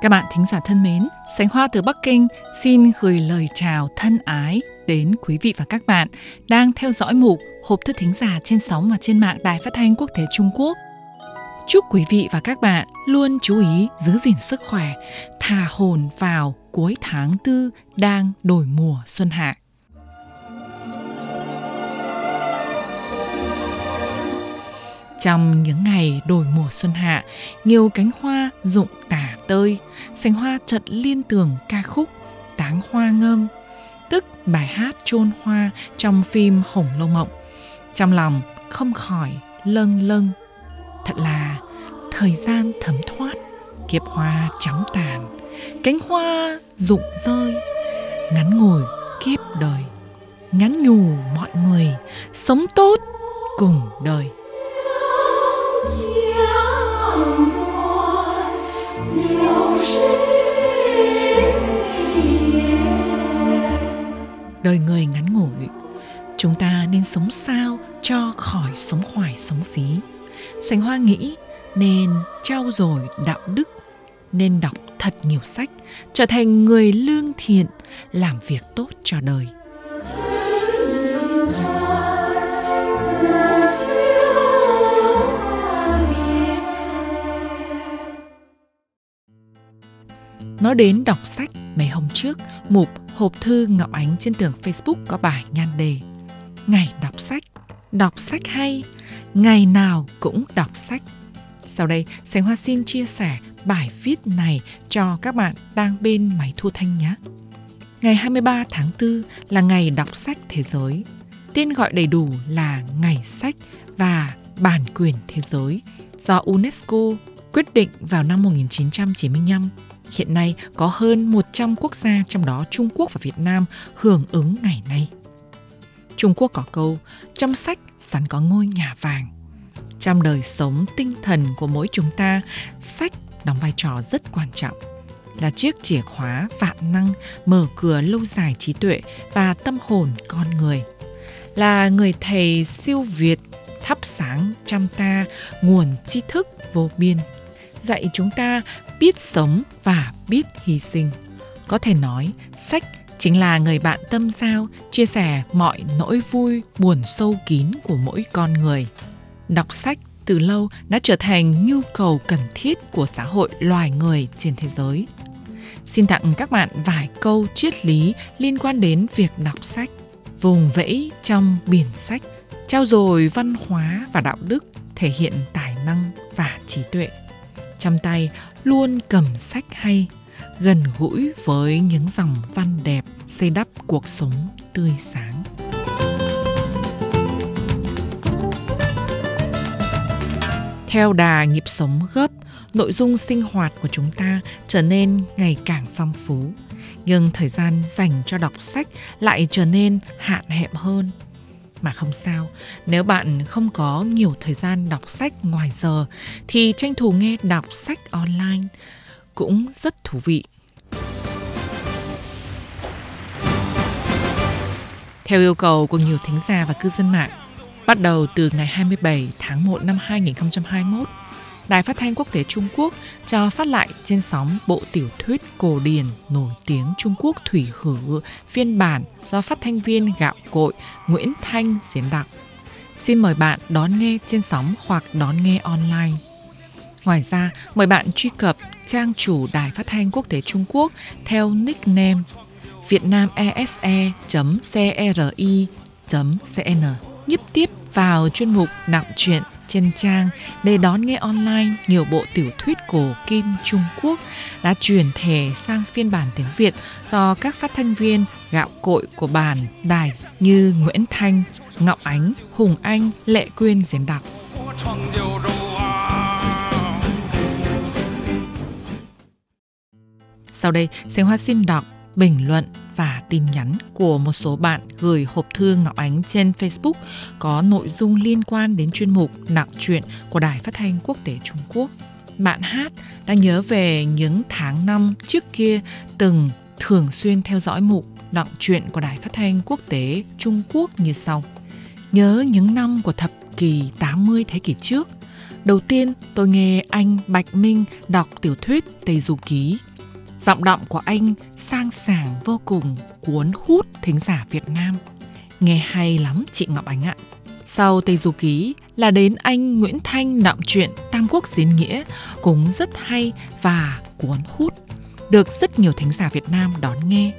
Các bạn thính giả thân mến, Sánh Hoa từ Bắc Kinh xin gửi lời chào thân ái đến quý vị và các bạn đang theo dõi mục Hộp thư thính giả trên sóng và trên mạng Đài Phát thanh Quốc tế Trung Quốc. Chúc quý vị và các bạn luôn chú ý giữ gìn sức khỏe, thả hồn vào cuối tháng tư đang đổi mùa xuân hạ. Trong những ngày đổi mùa xuân hạ, nhiều cánh hoa rụng tả tơi, sành hoa chợt liên tưởng ca khúc Táng Hoa Ngâm, tức bài hát chôn hoa trong phim Hồng Lâu Mộng. Trong lòng không khỏi lâng lâng. Thật là thời gian thấm thoát, kiếp hoa chóng tàn, cánh hoa rụng rơi, ngắn ngủi kiếp đời, ngắn nhủ mọi người, sống tốt cùng đời đời người ngắn ngủi, chúng ta nên sống sao cho khỏi sống hoài, sống phí? Sành hoa nghĩ nên trau dồi đạo đức, nên đọc thật nhiều sách, trở thành người lương thiện, làm việc tốt cho đời. Nói đến đọc sách, mấy hôm trước, mục hộp thư Ngọc Ánh trên tường Facebook có bài nhan đề Ngày đọc sách, đọc sách hay, ngày nào cũng đọc sách. Sau đây, Sánh Hoa xin chia sẻ bài viết này cho các bạn đang bên máy thu thanh nhé. Ngày 23 tháng 4 là ngày đọc sách thế giới. Tên gọi đầy đủ là Ngày sách và bản quyền thế giới do UNESCO quyết định vào năm 1995 Hiện nay có hơn 100 quốc gia trong đó Trung Quốc và Việt Nam hưởng ứng ngày nay. Trung Quốc có câu, trong sách sẵn có ngôi nhà vàng. Trong đời sống tinh thần của mỗi chúng ta, sách đóng vai trò rất quan trọng là chiếc chìa khóa vạn năng mở cửa lâu dài trí tuệ và tâm hồn con người. Là người thầy siêu việt thắp sáng trong ta nguồn tri thức vô biên dạy chúng ta biết sống và biết hy sinh. Có thể nói, sách chính là người bạn tâm giao, chia sẻ mọi nỗi vui, buồn sâu kín của mỗi con người. Đọc sách từ lâu đã trở thành nhu cầu cần thiết của xã hội loài người trên thế giới. Xin tặng các bạn vài câu triết lý liên quan đến việc đọc sách. Vùng vẫy trong biển sách, trao dồi văn hóa và đạo đức, thể hiện tài năng và trí tuệ trong tay luôn cầm sách hay, gần gũi với những dòng văn đẹp xây đắp cuộc sống tươi sáng. Theo đà nhịp sống gấp, nội dung sinh hoạt của chúng ta trở nên ngày càng phong phú, nhưng thời gian dành cho đọc sách lại trở nên hạn hẹp hơn mà không sao, nếu bạn không có nhiều thời gian đọc sách ngoài giờ thì tranh thủ nghe đọc sách online cũng rất thú vị. Theo yêu cầu của nhiều thính giả và cư dân mạng, bắt đầu từ ngày 27 tháng 1 năm 2021, Đài Phát thanh Quốc tế Trung Quốc cho phát lại trên sóng bộ tiểu thuyết cổ điển nổi tiếng Trung Quốc Thủy Hử phiên bản do phát thanh viên gạo cội Nguyễn Thanh diễn đọc. Xin mời bạn đón nghe trên sóng hoặc đón nghe online. Ngoài ra, mời bạn truy cập trang chủ Đài Phát thanh Quốc tế Trung Quốc theo nickname vietnamese.cri.cn nhấp tiếp vào chuyên mục nặng chuyện trên trang để đón nghe online nhiều bộ tiểu thuyết cổ kim Trung Quốc đã chuyển thể sang phiên bản tiếng Việt do các phát thanh viên gạo cội của bản đài như Nguyễn Thanh, Ngọc Ánh, Hùng Anh, Lệ Quyên diễn đọc. Sau đây, Sánh Hoa xin đọc bình luận và tin nhắn của một số bạn gửi hộp thư Ngọc Ánh trên Facebook có nội dung liên quan đến chuyên mục Nặng chuyện của Đài Phát thanh Quốc tế Trung Quốc. Bạn Hát đã nhớ về những tháng năm trước kia từng thường xuyên theo dõi mục Đọc chuyện của Đài Phát thanh Quốc tế Trung Quốc như sau. Nhớ những năm của thập kỷ 80 thế kỷ trước, đầu tiên tôi nghe anh Bạch Minh đọc tiểu thuyết Tây Du Ký – Giọng đọng của anh sang sảng vô cùng cuốn hút thính giả Việt Nam. Nghe hay lắm chị Ngọc Ánh ạ. Sau Tây Du Ký là đến anh Nguyễn Thanh đọng truyện Tam Quốc Diễn Nghĩa cũng rất hay và cuốn hút, được rất nhiều thính giả Việt Nam đón nghe.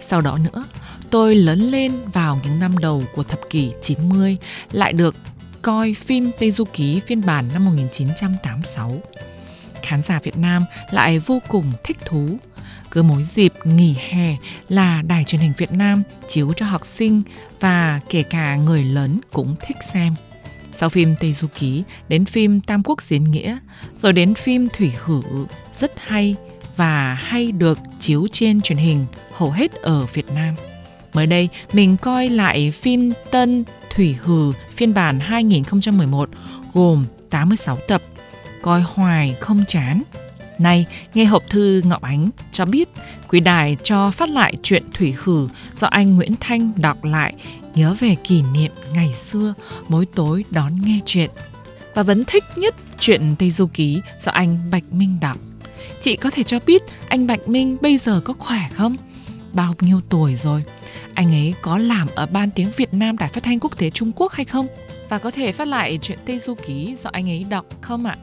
Sau đó nữa, tôi lớn lên vào những năm đầu của thập kỷ 90 lại được coi phim Tây Du Ký phiên bản năm 1986. Khán giả Việt Nam lại vô cùng thích thú. Cứ mỗi dịp nghỉ hè là đài truyền hình Việt Nam chiếu cho học sinh và kể cả người lớn cũng thích xem. Sau phim Tây Du Ký đến phim Tam Quốc Diễn Nghĩa, rồi đến phim Thủy Hử rất hay và hay được chiếu trên truyền hình hầu hết ở Việt Nam. Mới đây, mình coi lại phim Tân Thủy Hử phiên bản 2011 gồm 86 tập. Coi hoài không chán. Nay, nghe hộp thư Ngọc Ánh cho biết quý đài cho phát lại chuyện Thủy Hử do anh Nguyễn Thanh đọc lại nhớ về kỷ niệm ngày xưa mỗi tối đón nghe chuyện. Và vẫn thích nhất chuyện Tây Du Ký do anh Bạch Minh đọc. Chị có thể cho biết anh Bạch Minh bây giờ có khỏe không? Bao nhiêu tuổi rồi? Anh ấy có làm ở Ban tiếng Việt Nam Đài Phát thanh Quốc tế Trung Quốc hay không? Và có thể phát lại chuyện Tây Du Ký do anh ấy đọc không ạ?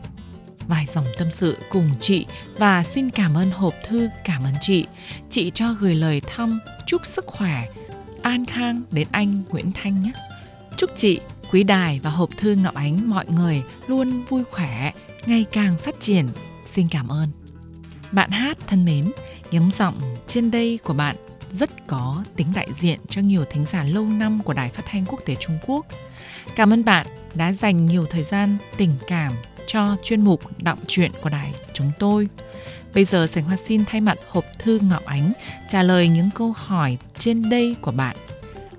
Vài dòng tâm sự cùng chị và xin cảm ơn hộp thư cảm ơn chị. Chị cho gửi lời thăm chúc sức khỏe, an khang đến anh Nguyễn Thanh nhé. Chúc chị, quý đài và hộp thư Ngọc Ánh mọi người luôn vui khỏe, ngày càng phát triển. Xin cảm ơn. Bạn hát thân mến, nhóm giọng trên đây của bạn rất có tính đại diện cho nhiều thính giả lâu năm của Đài Phát thanh Quốc tế Trung Quốc. Cảm ơn bạn đã dành nhiều thời gian tình cảm cho chuyên mục đọng truyện của đài chúng tôi. Bây giờ sảnh Hoa xin thay mặt hộp thư Ngọc Ánh trả lời những câu hỏi trên đây của bạn.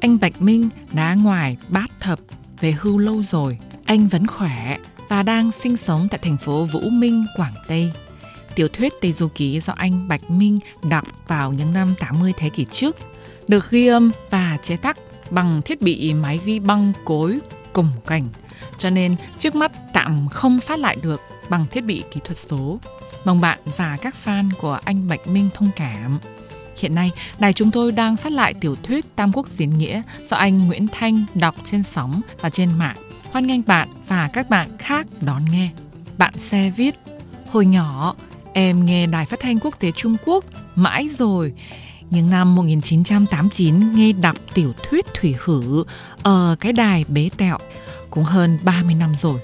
Anh Bạch Minh đã ngoài bát thập về hưu lâu rồi. Anh vẫn khỏe và đang sinh sống tại thành phố Vũ Minh, Quảng Tây tiểu thuyết Tây Du Ký do anh Bạch Minh đọc vào những năm 80 thế kỷ trước, được ghi âm và chế tác bằng thiết bị máy ghi băng cối cùng cảnh, cho nên trước mắt tạm không phát lại được bằng thiết bị kỹ thuật số. Mong bạn và các fan của anh Bạch Minh thông cảm. Hiện nay, đài chúng tôi đang phát lại tiểu thuyết Tam Quốc Diễn Nghĩa do anh Nguyễn Thanh đọc trên sóng và trên mạng. Hoan nghênh bạn và các bạn khác đón nghe. Bạn xe viết Hồi nhỏ, Em nghe Đài Phát thanh Quốc tế Trung Quốc mãi rồi. Nhưng năm 1989 nghe đọc tiểu thuyết Thủy Hử ở cái đài bế tẹo cũng hơn 30 năm rồi.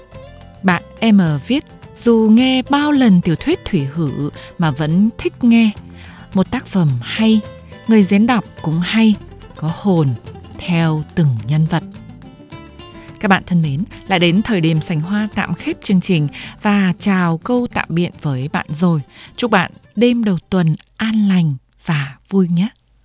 Bạn em viết dù nghe bao lần tiểu thuyết Thủy Hử mà vẫn thích nghe. Một tác phẩm hay, người diễn đọc cũng hay, có hồn theo từng nhân vật. Các bạn thân mến, lại đến thời điểm sành hoa tạm khép chương trình và chào câu tạm biệt với bạn rồi. Chúc bạn đêm đầu tuần an lành và vui nhé.